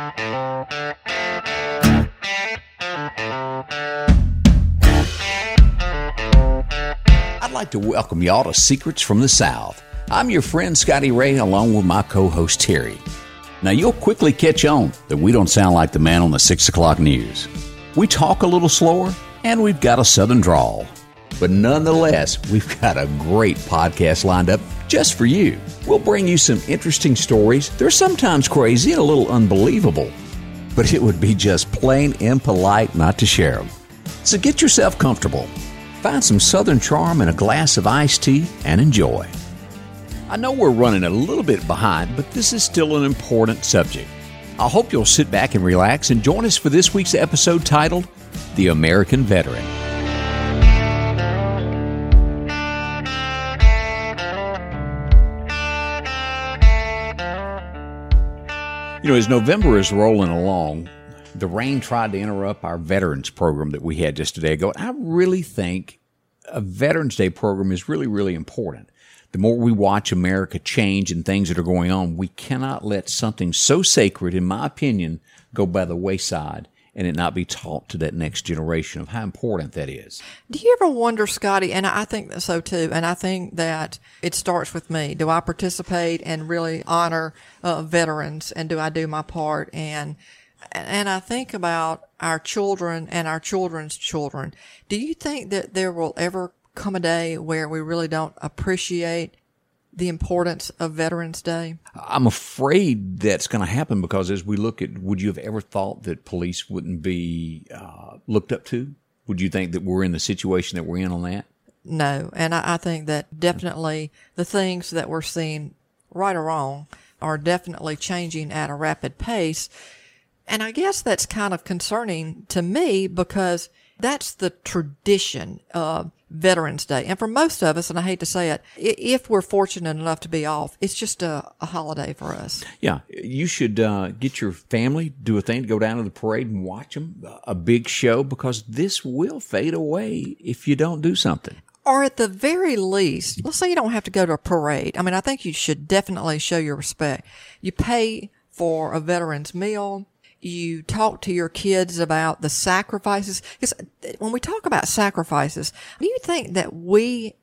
I'd like to welcome y'all to Secrets from the South. I'm your friend Scotty Ray, along with my co host Terry. Now, you'll quickly catch on that we don't sound like the man on the 6 o'clock news. We talk a little slower, and we've got a southern drawl. But nonetheless, we've got a great podcast lined up just for you. We'll bring you some interesting stories. They're sometimes crazy and a little unbelievable, but it would be just plain impolite not to share them. So get yourself comfortable, find some southern charm in a glass of iced tea, and enjoy. I know we're running a little bit behind, but this is still an important subject. I hope you'll sit back and relax and join us for this week's episode titled The American Veteran. You know, as November is rolling along, the rain tried to interrupt our veterans program that we had just a day ago. I really think a Veterans Day program is really, really important. The more we watch America change and things that are going on, we cannot let something so sacred, in my opinion, go by the wayside and it not be taught to that next generation of how important that is. Do you ever wonder, Scotty, and I think so too, and I think that it starts with me. Do I participate and really honor uh, veterans and do I do my part? And and I think about our children and our children's children. Do you think that there will ever come a day where we really don't appreciate the importance of Veterans Day? I'm afraid that's going to happen because as we look at, would you have ever thought that police wouldn't be uh, looked up to? Would you think that we're in the situation that we're in on that? No. And I, I think that definitely the things that we're seeing, right or wrong, are definitely changing at a rapid pace. And I guess that's kind of concerning to me because that's the tradition of Veterans Day. And for most of us, and I hate to say it, if we're fortunate enough to be off, it's just a, a holiday for us. Yeah. You should uh, get your family, do a thing to go down to the parade and watch them, a big show, because this will fade away if you don't do something. Or at the very least, let's say you don't have to go to a parade. I mean, I think you should definitely show your respect. You pay for a veteran's meal you talk to your kids about the sacrifices. Because when we talk about sacrifices, do you think that we,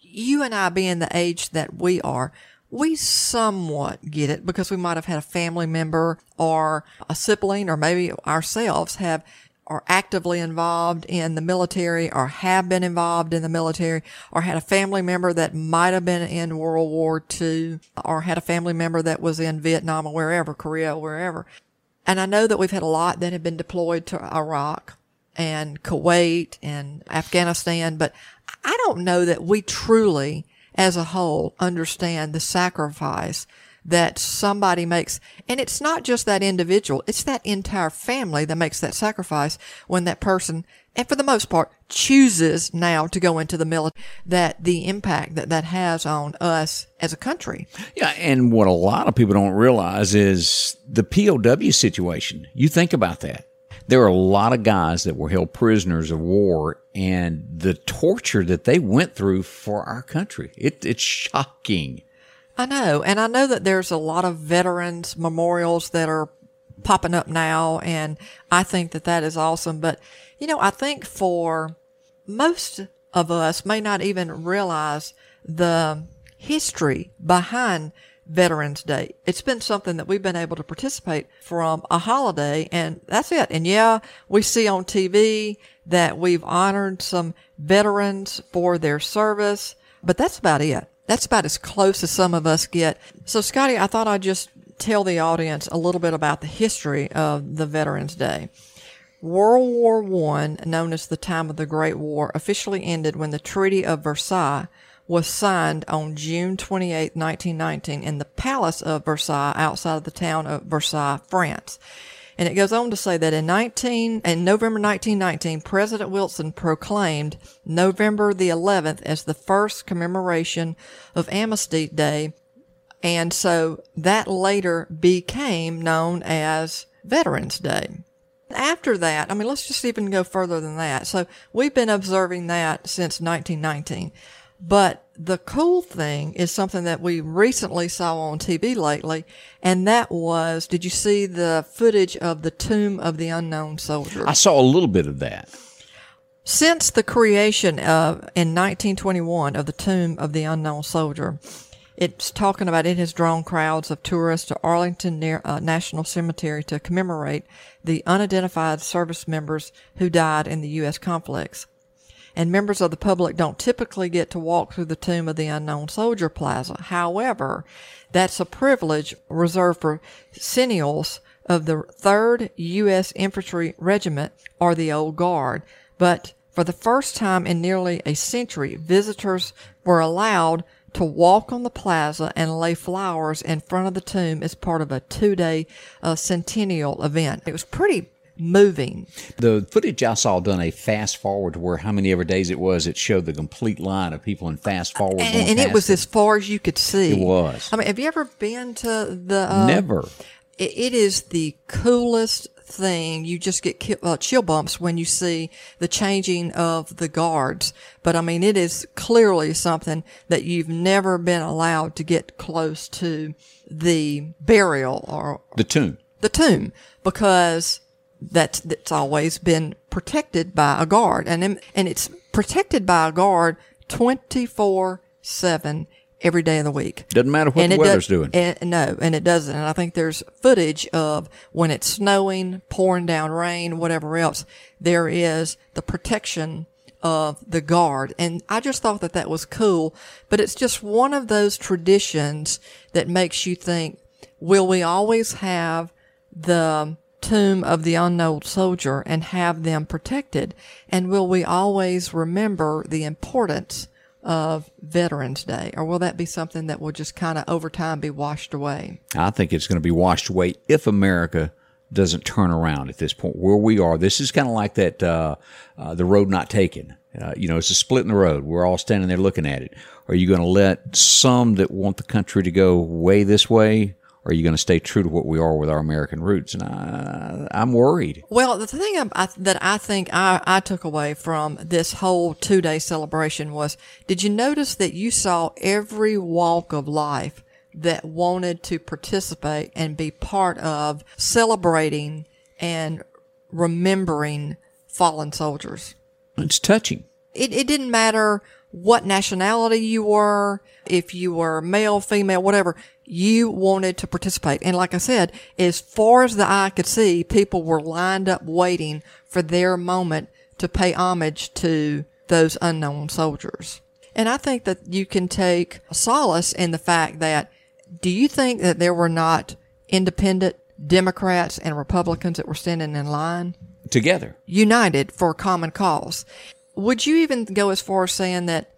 you and I being the age that we are, we somewhat get it because we might have had a family member or a sibling or maybe ourselves have are actively involved in the military or have been involved in the military or had a family member that might have been in World War II or had a family member that was in Vietnam or wherever, Korea, or wherever. And I know that we've had a lot that have been deployed to Iraq and Kuwait and Afghanistan, but I don't know that we truly, as a whole, understand the sacrifice that somebody makes. And it's not just that individual, it's that entire family that makes that sacrifice when that person, and for the most part, chooses now to go into the military, that the impact that that has on us as a country. Yeah. And what a lot of people don't realize is the POW situation. You think about that. There are a lot of guys that were held prisoners of war and the torture that they went through for our country. It, it's shocking. I know. And I know that there's a lot of veterans memorials that are popping up now. And I think that that is awesome. But, you know, I think for most of us may not even realize the history behind Veterans Day. It's been something that we've been able to participate from a holiday and that's it. And yeah, we see on TV that we've honored some veterans for their service, but that's about it. That's about as close as some of us get. So, Scotty, I thought I'd just tell the audience a little bit about the history of the Veterans Day. World War I, known as the time of the Great War, officially ended when the Treaty of Versailles was signed on June 28, 1919 in the Palace of Versailles outside of the town of Versailles, France. And it goes on to say that in 19, in November 1919, President Wilson proclaimed November the 11th as the first commemoration of Armistice Day. And so that later became known as Veterans Day. After that, I mean, let's just even go further than that. So we've been observing that since 1919. But the cool thing is something that we recently saw on TV lately, and that was did you see the footage of the Tomb of the Unknown Soldier? I saw a little bit of that. Since the creation of, in 1921 of the Tomb of the Unknown Soldier, it's talking about it has drawn crowds of tourists to Arlington near, uh, National Cemetery to commemorate the unidentified service members who died in the U.S. conflicts and members of the public don't typically get to walk through the Tomb of the Unknown Soldier Plaza. However, that's a privilege reserved for seniors of the 3rd U.S. Infantry Regiment or the Old Guard. But for the first time in nearly a century, visitors were allowed to walk on the plaza and lay flowers in front of the tomb as part of a two day uh, centennial event. It was pretty moving. The footage I saw done a fast forward to where how many ever days it was, it showed the complete line of people in fast forward. And, and it was as far as you could see. It was. I mean, have you ever been to the? Uh, Never. It, it is the coolest thing. You just get ki- uh, chill bumps when you see the changing of the guards. But I mean, it is clearly something that you've never been allowed to get close to the burial or The tomb. the tomb because that's that's always been protected by a guard and and it's protected by a guard 24/7 every day of the week. Doesn't matter what And the weather's does- doing. And, no, and it doesn't. And I think there's footage of when it's snowing, pouring down rain, whatever else. There is the protection of the guard. And I just thought that that was cool. But it's just one of those traditions that makes you think, will we always have the tomb of the unknown soldier and have them protected? And will we always remember the importance of Veterans Day? Or will that be something that will just kind of over time be washed away? I think it's going to be washed away if America doesn't turn around at this point where we are. This is kind of like that, uh, uh, the road not taken. Uh, you know, it's a split in the road. We're all standing there looking at it. Are you going to let some that want the country to go way this way? Are you going to stay true to what we are with our American roots? And I, I'm worried. Well, the thing I, that I think I, I took away from this whole two day celebration was did you notice that you saw every walk of life that wanted to participate and be part of celebrating and remembering fallen soldiers? It's touching. It, it didn't matter what nationality you were, if you were male, female, whatever, you wanted to participate. And like I said, as far as the eye could see, people were lined up waiting for their moment to pay homage to those unknown soldiers. And I think that you can take solace in the fact that do you think that there were not independent Democrats and Republicans that were standing in line? Together. united for a common cause. Would you even go as far as saying that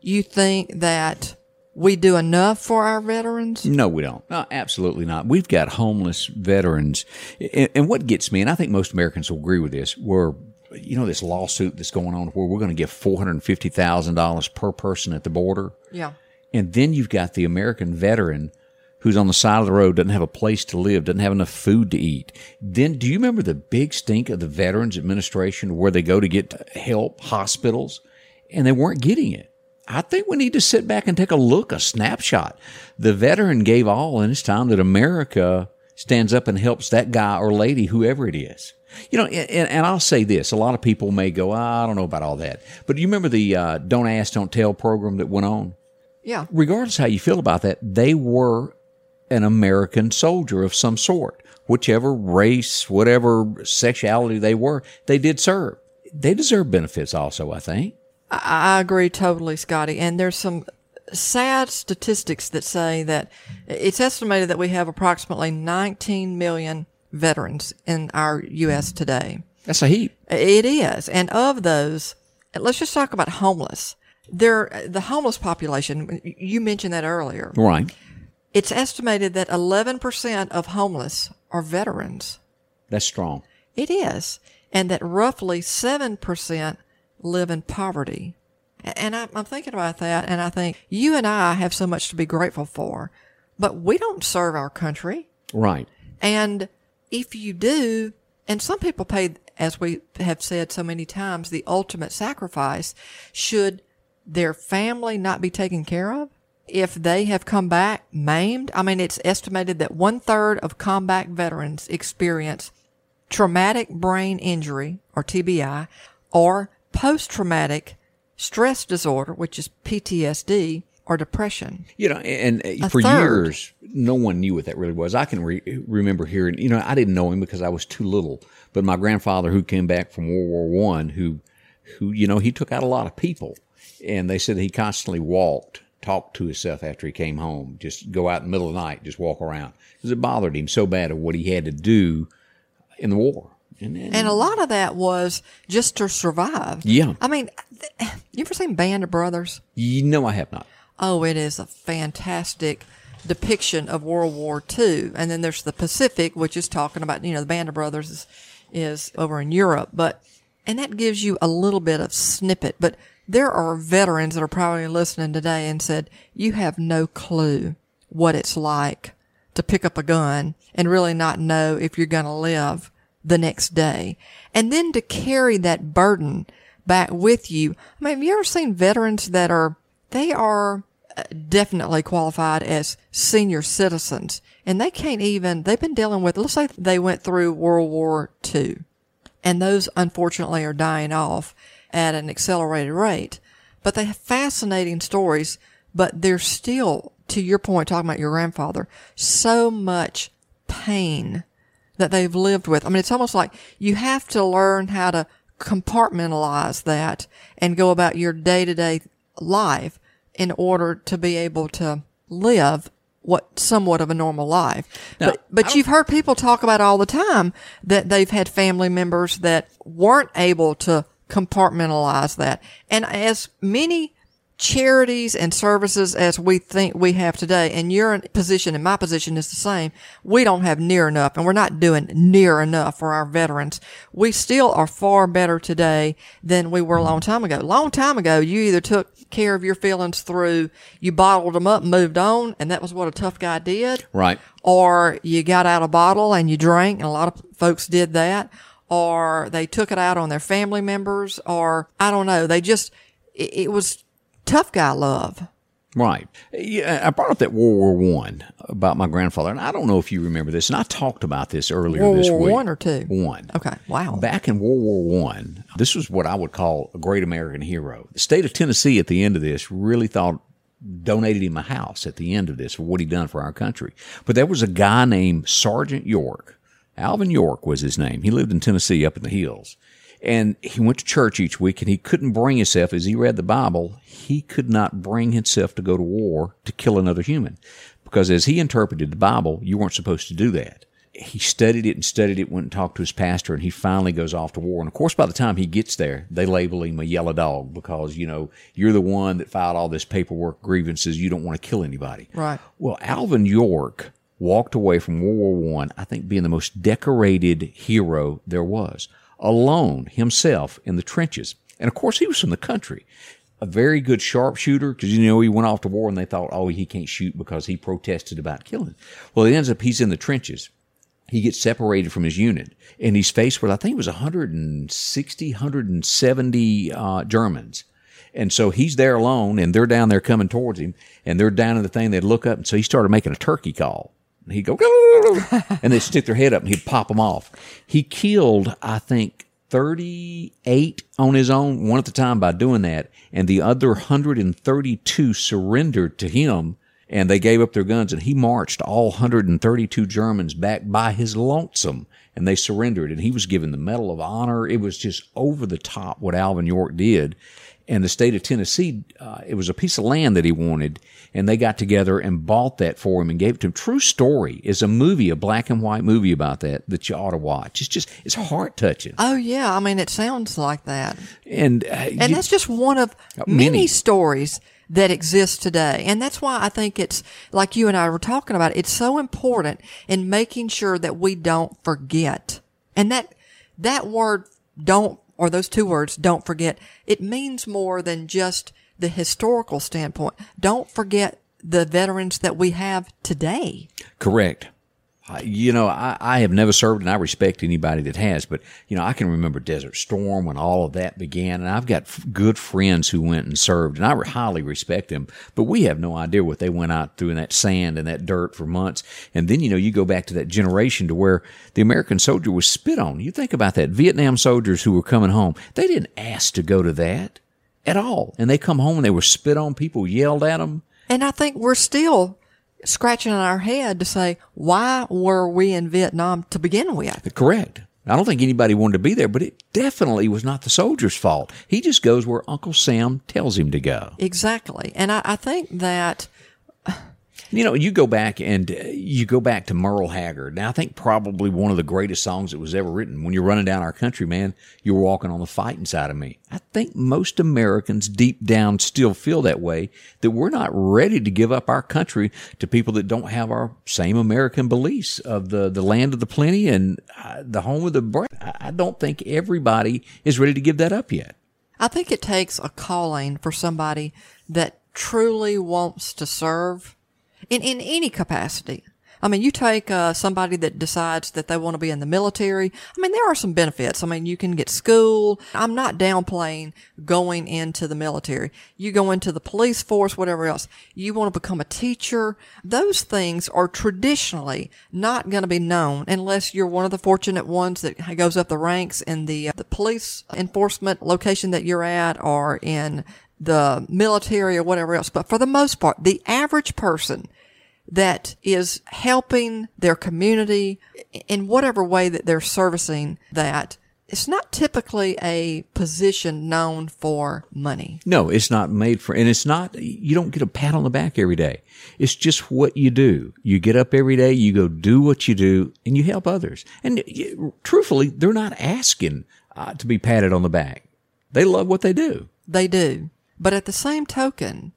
you think that we do enough for our veterans? No, we don't. No, absolutely not. We've got homeless veterans. And, and what gets me, and I think most Americans will agree with this, we're, you know, this lawsuit that's going on where we're going to give $450,000 per person at the border. Yeah. And then you've got the American veteran who's on the side of the road, doesn't have a place to live, doesn't have enough food to eat. Then do you remember the big stink of the Veterans Administration where they go to get help, hospitals, and they weren't getting it? I think we need to sit back and take a look, a snapshot. The veteran gave all, and it's time that America stands up and helps that guy or lady, whoever it is. You know, and, and I'll say this: a lot of people may go, "I don't know about all that," but do you remember the uh, "Don't Ask, Don't Tell" program that went on? Yeah. regardless how you feel about that, they were an American soldier of some sort, whichever race, whatever sexuality they were, they did serve. They deserve benefits also, I think. I agree totally, Scotty. And there's some sad statistics that say that it's estimated that we have approximately 19 million veterans in our U.S. today. That's a heap. It is. And of those, let's just talk about homeless. There, the homeless population, you mentioned that earlier. Right. It's estimated that 11% of homeless are veterans. That's strong. It is. And that roughly 7% live in poverty. And I'm thinking about that, and I think you and I have so much to be grateful for, but we don't serve our country. Right. And if you do, and some people pay, as we have said so many times, the ultimate sacrifice, should their family not be taken care of? If they have come back maimed, I mean, it's estimated that one third of combat veterans experience traumatic brain injury or TBI or post traumatic stress disorder, which is PTSD or depression. You know, and uh, for third. years, no one knew what that really was. I can re- remember hearing, you know, I didn't know him because I was too little. But my grandfather, who came back from World War One, who, who, you know, he took out a lot of people, and they said he constantly walked, talked to himself after he came home, just go out in the middle of the night, just walk around because it bothered him so bad of what he had to do in the war. And, and, And a lot of that was just to survive. Yeah. I mean, th- you ever seen Band of Brothers? you know, I have not. Oh, it is a fantastic depiction of World War II. And then there's the Pacific, which is talking about, you know, the Band of Brothers is, is over in Europe, but, and that gives you a little bit of snippet, but there are veterans that are probably listening today and said, you have no clue what it's like to pick up a gun and really not know if you're going to live the next day. And then to carry that burden back with you. I mean, have you ever seen veterans that are, they are uh, definitely qualified as senior citizens and they can't even, they've been dealing with, let's say they went through World War II and those unfortunately are dying off at an accelerated rate. But they have fascinating stories, but they're still, to your point, talking about your grandfather, so much pain that they've lived with. I mean, it's almost like you have to learn how to compartmentalize that and go about your day to day life in order to be able to live what somewhat of a normal life. Now, but but you've heard people talk about all the time that they've had family members that weren't able to compartmentalize that. And as many charities and services as we think we have today, and your position and my position is the same, we don't have near enough and we're not doing near enough for our veterans. We still are far better today than we were a long time ago. Long time ago, you either took care of your feelings through, you bottled them up moved on, and that was what a tough guy did Right. or you got out a bottle and you drank, and a lot of folks did that, or they took it out on their family members, or I don't know, they just, it, it was tough guy love. Right. Yeah, I brought up that World War One about my grandfather, and I don't know if you remember this, and I talked about this earlier World this War week. One or two? One. Okay, wow. Back in World War One, this was what I would call a great American hero. The state of Tennessee at the end of this really thought donated him a house at the end of this for what he'd done for our country. But there was a guy named Sergeant York. Alvin York was his name. He lived in Tennessee up in the hills. And he went to church each week and he couldn't bring himself, as he read the Bible, he could not bring himself to go to war to kill another human. Because as he interpreted the Bible, you weren't supposed to do that he studied it and studied it, went and talked to his pastor, and he finally goes off to war. And of course, by the time he gets there, they label him a yellow dog because, you know, you're the one that filed all this paperwork grievances. You don't want to kill anybody. Right. Well, Alvin York walked away from World War One, I, think being the most decorated hero there was, alone himself in the trenches. And of course, he was from the country. A very good sharpshooter because you know he went off to war and they thought, oh, he can't shoot because he protested about killing. Well, it ends up he's in the trenches he gets separated from his unit and he's faced with i think it was 160 170 uh, germans and so he's there alone and they're down there coming towards him and they're down in the thing they'd look up and so he started making a turkey call and he'd go and they'd stick their head up and he'd pop them off he killed i think 38 on his own one at a time by doing that and the other 132 surrendered to him and they gave up their guns and he marched all 132 Germans back by his lonesome and they surrendered and he was given the Medal of Honor. It was just over the top what Alvin York did. And the state of Tennessee, uh, it was a piece of land that he wanted and they got together and bought that for him and gave it to him. True story is a movie, a black and white movie about that that you ought to watch. It's just, it's heart touching. Oh yeah, I mean it sounds like that. And, uh, And you- that's just one of many, many. stories that exist today. And that's why I think it's like you and I were talking about, it's so important in making sure that we don't forget. And that, that word don't, or those two words, don't forget, it means more than just the historical standpoint. Don't forget the veterans that we have today. Correct. You know, I, I have never served and I respect anybody that has, but, you know, I can remember Desert Storm when all of that began. And I've got f- good friends who went and served and I highly respect them, but we have no idea what they went out through in that sand and that dirt for months. And then, you know, you go back to that generation to where the American soldier was spit on. You think about that. Vietnam soldiers who were coming home, they didn't ask to go to that at all. And they come home and they were spit on. People yelled at them. And I think we're still scratching our head to say, why were we in Vietnam to begin with? Correct. I don't think anybody wanted to be there, but it definitely was not the soldier's fault. He just goes where Uncle Sam tells him to go. Exactly. And I, I think that you know, you go back and uh, you go back to Merle Haggard. Now, I think probably one of the greatest songs that was ever written. When you're running down our country, man, you're walking on the fighting side of me. I think most Americans deep down still feel that way, that we're not ready to give up our country to people that don't have our same American beliefs of the, the land of the plenty and uh, the home of the brave. I don't think everybody is ready to give that up yet. I think it takes a calling for somebody that truly wants to serve in, in any capacity. I mean, you take uh, somebody that decides that they want to be in the military. I mean, there are some benefits. I mean, you can get school. I'm not downplaying going into the military. You go into the police force, whatever else. You want to become a teacher. Those things are traditionally not going to be known unless you're one of the fortunate ones that goes up the ranks in the uh, the police enforcement location that you're at, or in the military or whatever else. But for the most part, the average person that is helping their community in whatever way that they're servicing that it's not typically a position known for money. No, it's not made for, and it's not, you don't get a pat on the back every day. It's just what you do. You get up every day, you go do what you do, and you help others. And truthfully, they're not asking uh, to be patted on the back. They love what they do. They do. But at the same token,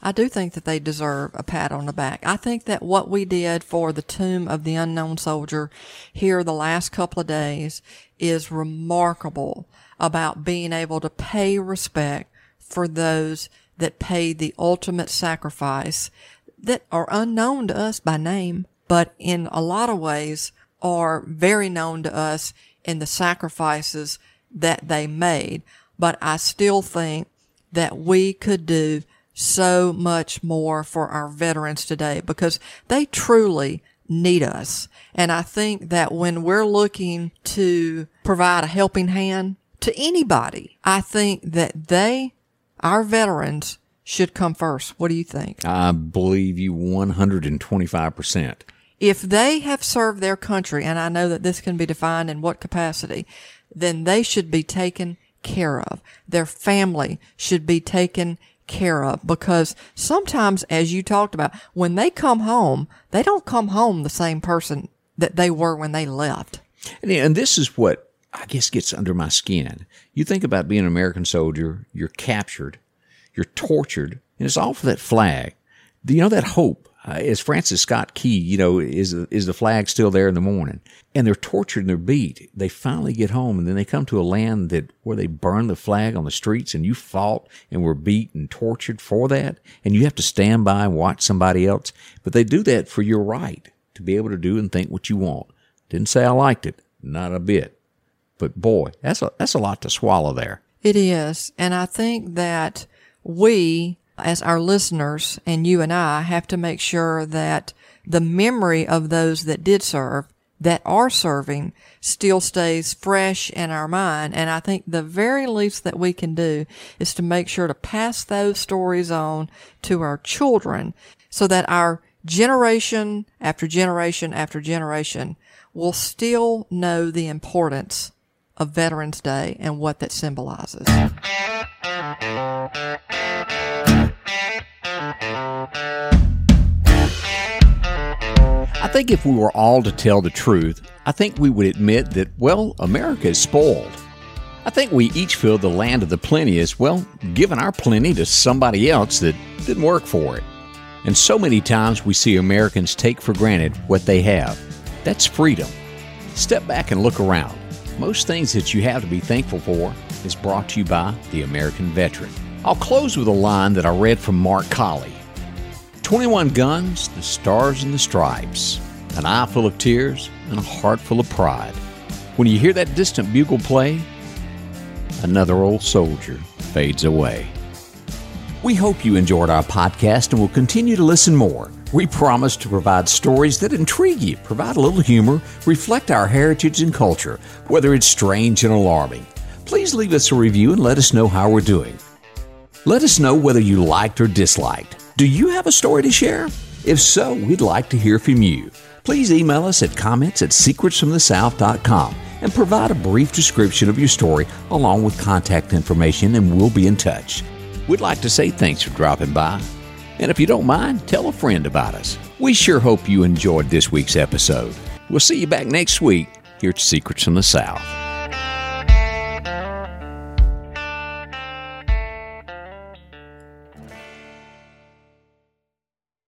I do think that they deserve a pat on the back. I think that what we did for the tomb of the unknown soldier here the last couple of days is remarkable about being able to pay respect for those that paid the ultimate sacrifice that are unknown to us by name, but in a lot of ways are very known to us in the sacrifices that they made. But I still think that we could do so much more for our veterans today because they truly need us. And I think that when we're looking to provide a helping hand to anybody, I think that they, our veterans, should come first. What do you think? I believe you 125%. If they have served their country, and I know that this can be defined in what capacity, then they should be taken care of. Their family should be taken care of because sometimes, as you talked about, when they come home, they don't come home the same person that they were when they left. And, and this is what I guess gets under my skin. You think about being an American soldier, you're captured, you're tortured, and it's all for that flag. You know, that hope uh, is Francis Scott Key, you know, is, is the flag still there in the morning? And they're tortured and they're beat. They finally get home and then they come to a land that where they burn the flag on the streets and you fought and were beat and tortured for that. And you have to stand by and watch somebody else. But they do that for your right to be able to do and think what you want. Didn't say I liked it. Not a bit. But boy, that's a, that's a lot to swallow there. It is. And I think that we as our listeners and you and I have to make sure that the memory of those that did serve, that are serving, still stays fresh in our mind. And I think the very least that we can do is to make sure to pass those stories on to our children so that our generation after generation after generation will still know the importance of Veterans Day and what that symbolizes. I think if we were all to tell the truth, I think we would admit that, well, America is spoiled. I think we each feel the land of the plenty is, well, giving our plenty to somebody else that didn't work for it. And so many times we see Americans take for granted what they have. That's freedom. Step back and look around. Most things that you have to be thankful for is brought to you by the American veteran. I'll close with a line that I read from Mark Colley 21 guns, the stars and the stripes. an eye full of tears, and a heart full of pride. When you hear that distant bugle play, another old soldier fades away. We hope you enjoyed our podcast and will continue to listen more. We promise to provide stories that intrigue you, provide a little humor, reflect our heritage and culture, whether it's strange and alarming. Please leave us a review and let us know how we're doing. Let us know whether you liked or disliked. Do you have a story to share? If so, we'd like to hear from you. Please email us at comments at secretsfromthesouth.com and provide a brief description of your story along with contact information, and we'll be in touch. We'd like to say thanks for dropping by. And if you don't mind, tell a friend about us. We sure hope you enjoyed this week's episode. We'll see you back next week here at Secrets from the South.